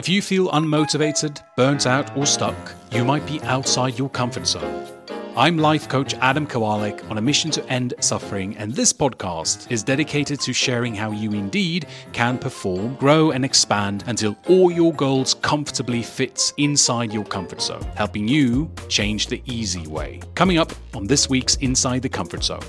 If you feel unmotivated, burnt out, or stuck, you might be outside your comfort zone. I'm life coach Adam Kawalec on a mission to end suffering, and this podcast is dedicated to sharing how you indeed can perform, grow, and expand until all your goals comfortably fits inside your comfort zone, helping you change the easy way. Coming up on this week's Inside the Comfort Zone.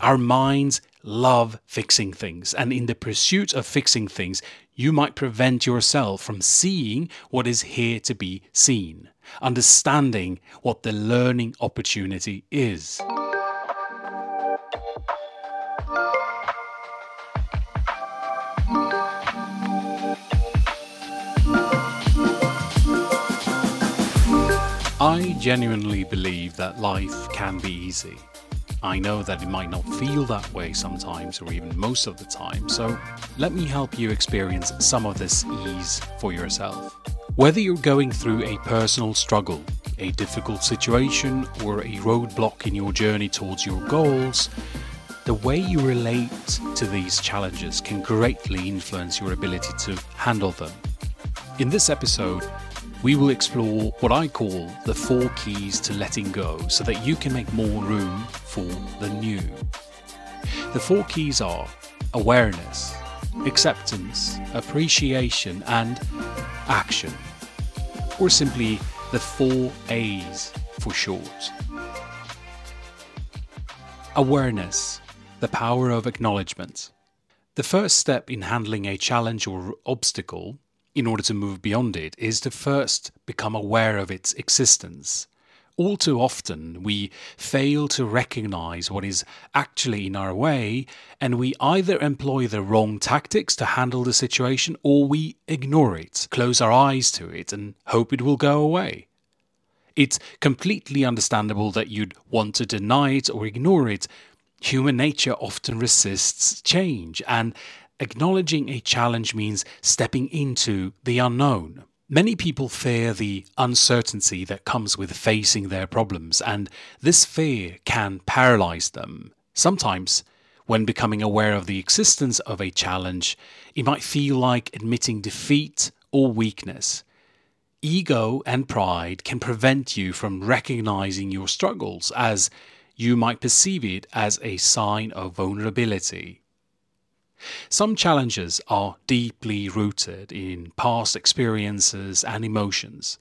Our minds love fixing things, and in the pursuit of fixing things, you might prevent yourself from seeing what is here to be seen, understanding what the learning opportunity is. I genuinely believe that life can be easy. I know that it might not feel that way sometimes or even most of the time, so let me help you experience some of this ease for yourself. Whether you're going through a personal struggle, a difficult situation, or a roadblock in your journey towards your goals, the way you relate to these challenges can greatly influence your ability to handle them. In this episode, we will explore what I call the four keys to letting go so that you can make more room for the new. The four keys are awareness, acceptance, appreciation, and action, or simply the four A's for short. Awareness, the power of acknowledgement. The first step in handling a challenge or obstacle in order to move beyond it is to first become aware of its existence. All too often, we fail to recognize what is actually in our way, and we either employ the wrong tactics to handle the situation or we ignore it, close our eyes to it, and hope it will go away. It's completely understandable that you'd want to deny it or ignore it. Human nature often resists change, and Acknowledging a challenge means stepping into the unknown. Many people fear the uncertainty that comes with facing their problems, and this fear can paralyze them. Sometimes, when becoming aware of the existence of a challenge, it might feel like admitting defeat or weakness. Ego and pride can prevent you from recognizing your struggles, as you might perceive it as a sign of vulnerability. Some challenges are deeply rooted in past experiences and emotions.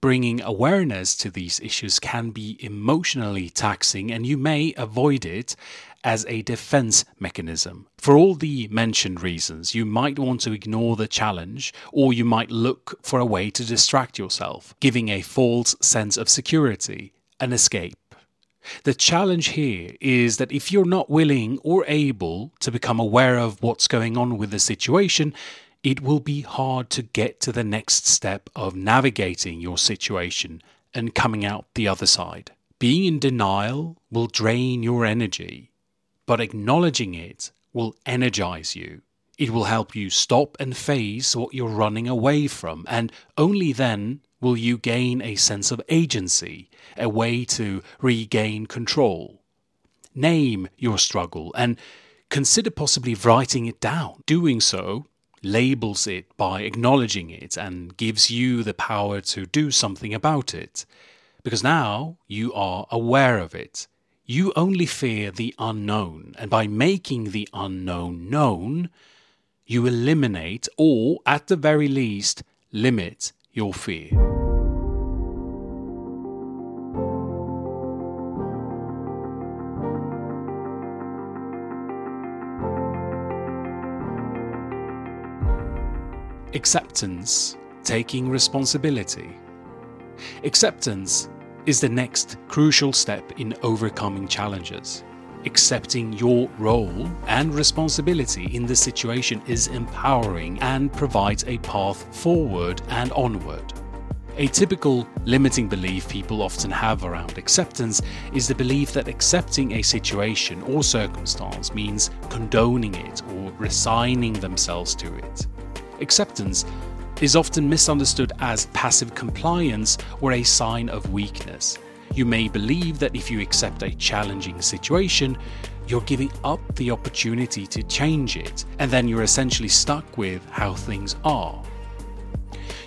Bringing awareness to these issues can be emotionally taxing, and you may avoid it as a defense mechanism. For all the mentioned reasons, you might want to ignore the challenge, or you might look for a way to distract yourself, giving a false sense of security, an escape. The challenge here is that if you're not willing or able to become aware of what's going on with the situation, it will be hard to get to the next step of navigating your situation and coming out the other side. Being in denial will drain your energy, but acknowledging it will energize you. It will help you stop and face what you're running away from, and only then will you gain a sense of agency, a way to regain control. Name your struggle and consider possibly writing it down. Doing so labels it by acknowledging it and gives you the power to do something about it. Because now you are aware of it. You only fear the unknown, and by making the unknown known, you eliminate or, at the very least, limit your fear. Acceptance, taking responsibility. Acceptance is the next crucial step in overcoming challenges. Accepting your role and responsibility in the situation is empowering and provides a path forward and onward. A typical limiting belief people often have around acceptance is the belief that accepting a situation or circumstance means condoning it or resigning themselves to it. Acceptance is often misunderstood as passive compliance or a sign of weakness. You may believe that if you accept a challenging situation, you're giving up the opportunity to change it, and then you're essentially stuck with how things are.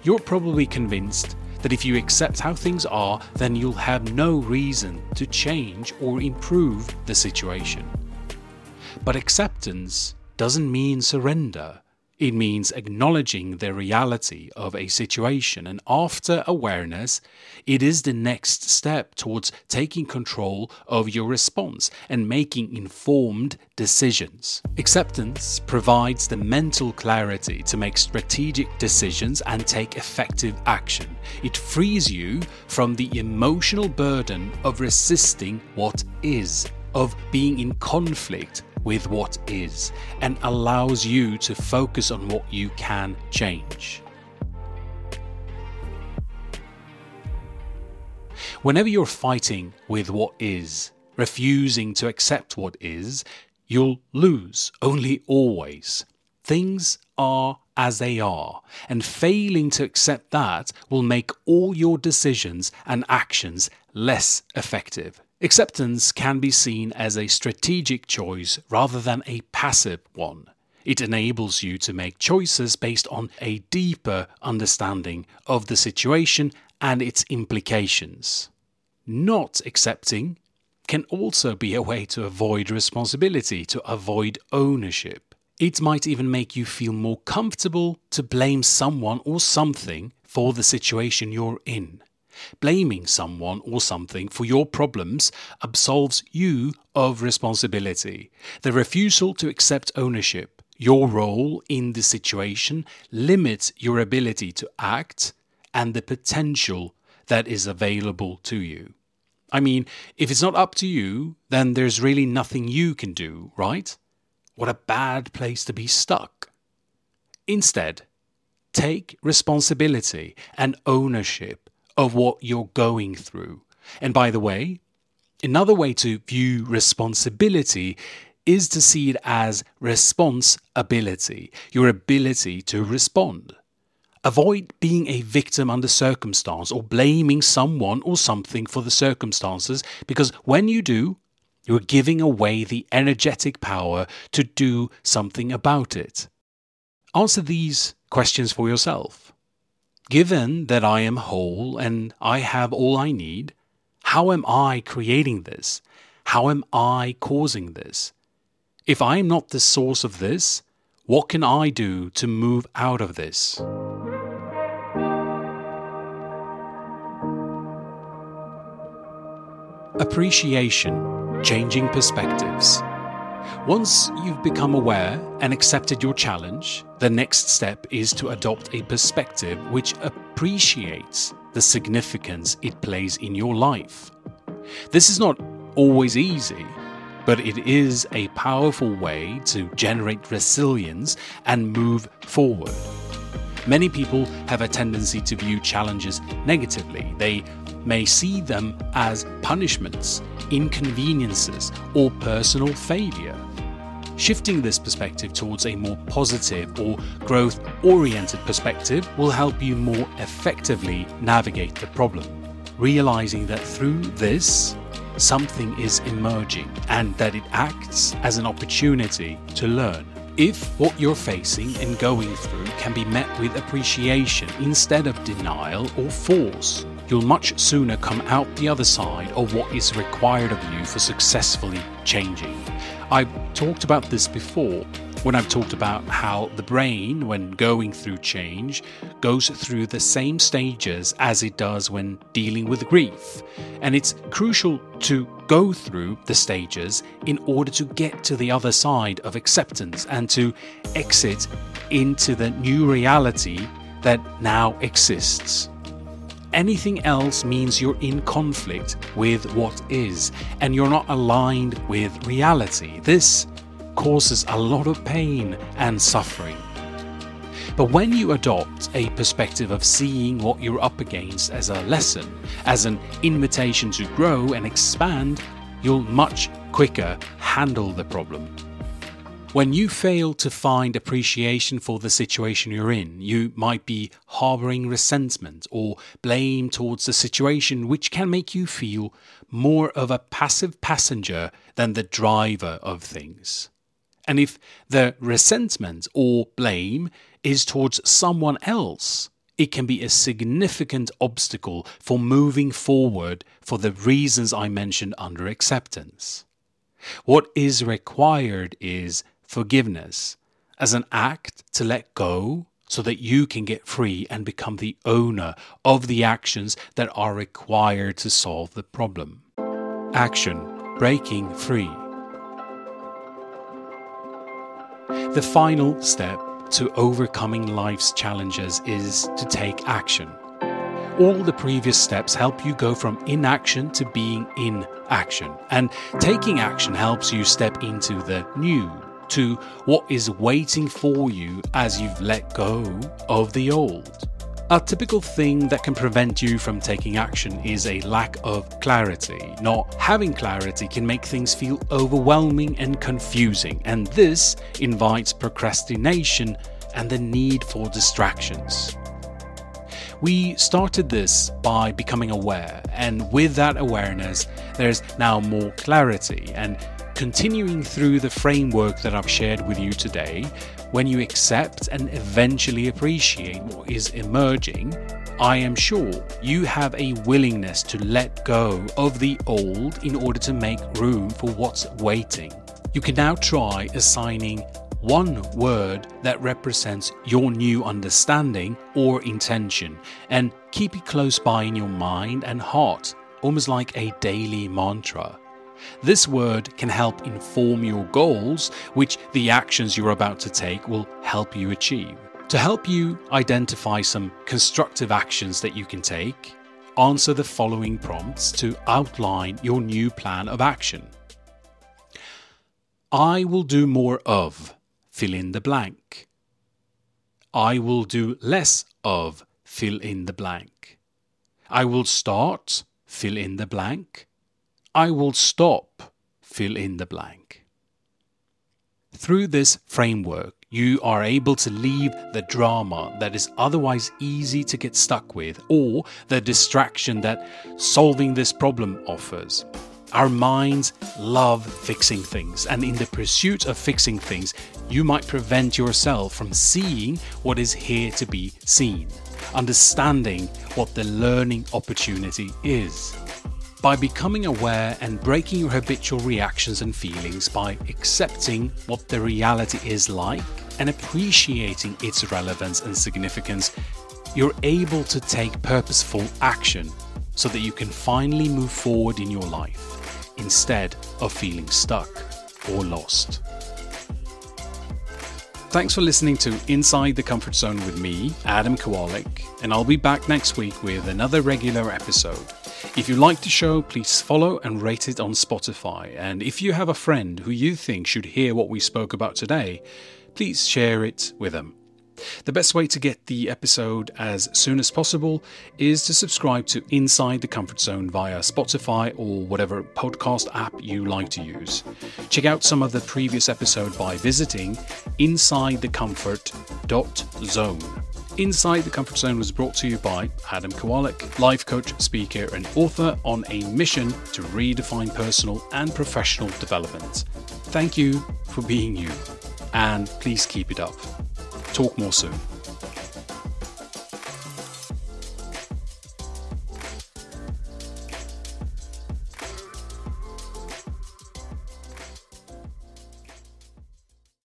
you're probably convinced that if you accept how things are, then you'll have no reason to change or improve the situation. But acceptance doesn't mean surrender. It means acknowledging the reality of a situation, and after awareness, it is the next step towards taking control of your response and making informed decisions. Acceptance provides the mental clarity to make strategic decisions and take effective action. It frees you from the emotional burden of resisting what is, of being in conflict with what is and allows you to focus on what you can change. Whenever you're fighting with what is, refusing to accept what is, you'll lose, only always. Things are as they are, and failing to accept that will make all your decisions and actions less effective. Acceptance can be seen as a strategic choice rather than a passive one. It enables you to make choices based on a deeper understanding of the situation and its implications. Not accepting can also be a way to avoid responsibility, to avoid ownership. It might even make you feel more comfortable to blame someone or something for the situation you're in. Blaming someone or something for your problems absolves you of responsibility. The refusal to accept ownership, your role in the situation, limits your ability to act and the potential that is available to you. I mean, if it's not up to you, then there's really nothing you can do, right? What a bad place to be stuck. Instead, take responsibility and ownership of what you're going through. And by the way, another way to view responsibility is to see it as responsibility, your ability to respond. Avoid being a victim under circumstance or blaming someone or something for the circumstances because when you do, you're giving away the energetic power to do something about it. Answer these questions for yourself. Given that I am whole and I have all I need, how am I creating this? How am I causing this? If I am not the source of this, what can I do to move out of this? Appreciation, changing perspectives. Once you've become aware and accepted your challenge, the next step is to adopt a perspective which appreciates the significance it plays in your life. This is not always easy, but it is a powerful way to generate resilience and move forward. Many people have a tendency to view challenges negatively. They may see them as punishments, inconveniences, or personal failure. Shifting this perspective towards a more positive or growth oriented perspective will help you more effectively navigate the problem. Realizing that through this, something is emerging and that it acts as an opportunity to learn. If what you're facing and going through can be met with appreciation instead of denial or force, you'll much sooner come out the other side of what is required of you for successfully changing. I've talked about this before when I've talked about how the brain, when going through change, goes through the same stages as it does when dealing with grief. And it's crucial to go through the stages in order to get to the other side of acceptance and to exit into the new reality that now exists. Anything else means you're in conflict with what is, and you're not aligned with reality. This causes a lot of pain and suffering. But when you adopt a perspective of seeing what you're up against as a lesson, as an invitation to grow and expand, you'll much quicker handle the problem. When you fail to find appreciation for the situation you're in, you might be harboring resentment or blame towards the situation, which can make you feel more of a passive passenger than the driver of things. And if the resentment or blame is towards someone else, it can be a significant obstacle for moving forward for the reasons I mentioned under acceptance. What is required is forgiveness as an act to let go so that you can get free and become the owner of the actions that are required to solve the problem. Action breaking free. The final step to overcoming life's challenges is to take action. All the previous steps help you go from inaction to being in action, and taking action helps you step into the new, to what is waiting for you as you've let go of the old. A typical thing that can prevent you from taking action is a lack of clarity. Not having clarity can make things feel overwhelming and confusing, and this invites procrastination and the need for distractions. We started this by becoming aware, and with that awareness, there's now more clarity. And continuing through the framework that I've shared with you today, when you accept and eventually appreciate what is emerging, I am sure you have a willingness to let go of the old in order to make room for what's waiting. You can now try assigning one word that represents your new understanding or intention and keep it close by in your mind and heart, almost like a daily mantra. This word can help inform your goals, which the actions you're about to take will help you achieve. To help you identify some constructive actions that you can take, answer the following prompts to outline your new plan of action. I will do more of, fill in the blank. I will do less of, fill in the blank. I will start, fill in the blank. I will stop, fill in the blank. Through this framework, you are able to leave the drama that is otherwise easy to get stuck with or the distraction that solving this problem offers. Our minds love fixing things, and in the pursuit of fixing things, you might prevent yourself from seeing what is here to be seen, understanding what the learning opportunity is by becoming aware and breaking your habitual reactions and feelings by accepting what the reality is like and appreciating its relevance and significance, you're able to take purposeful action so that you can finally move forward in your life instead of feeling stuck or lost. Thanks for listening to Inside the Comfort Zone with me, Adam Kawalec, and I'll be back next week with another regular episode. If you like the show, please follow and rate it on Spotify. And if you have a friend who you think should hear what we spoke about today, please share it with them. The best way to get the episode as soon as possible is to subscribe to Inside the Comfort Zone via Spotify or whatever podcast app you like to use. Check out some of the previous episode by visiting insidethecomfort.zone. Inside the Comfort Zone was brought to you by Adam Kawalec, life coach, speaker, and author on a mission to redefine personal and professional development. Thank you for being you, and please keep it up. Talk more soon.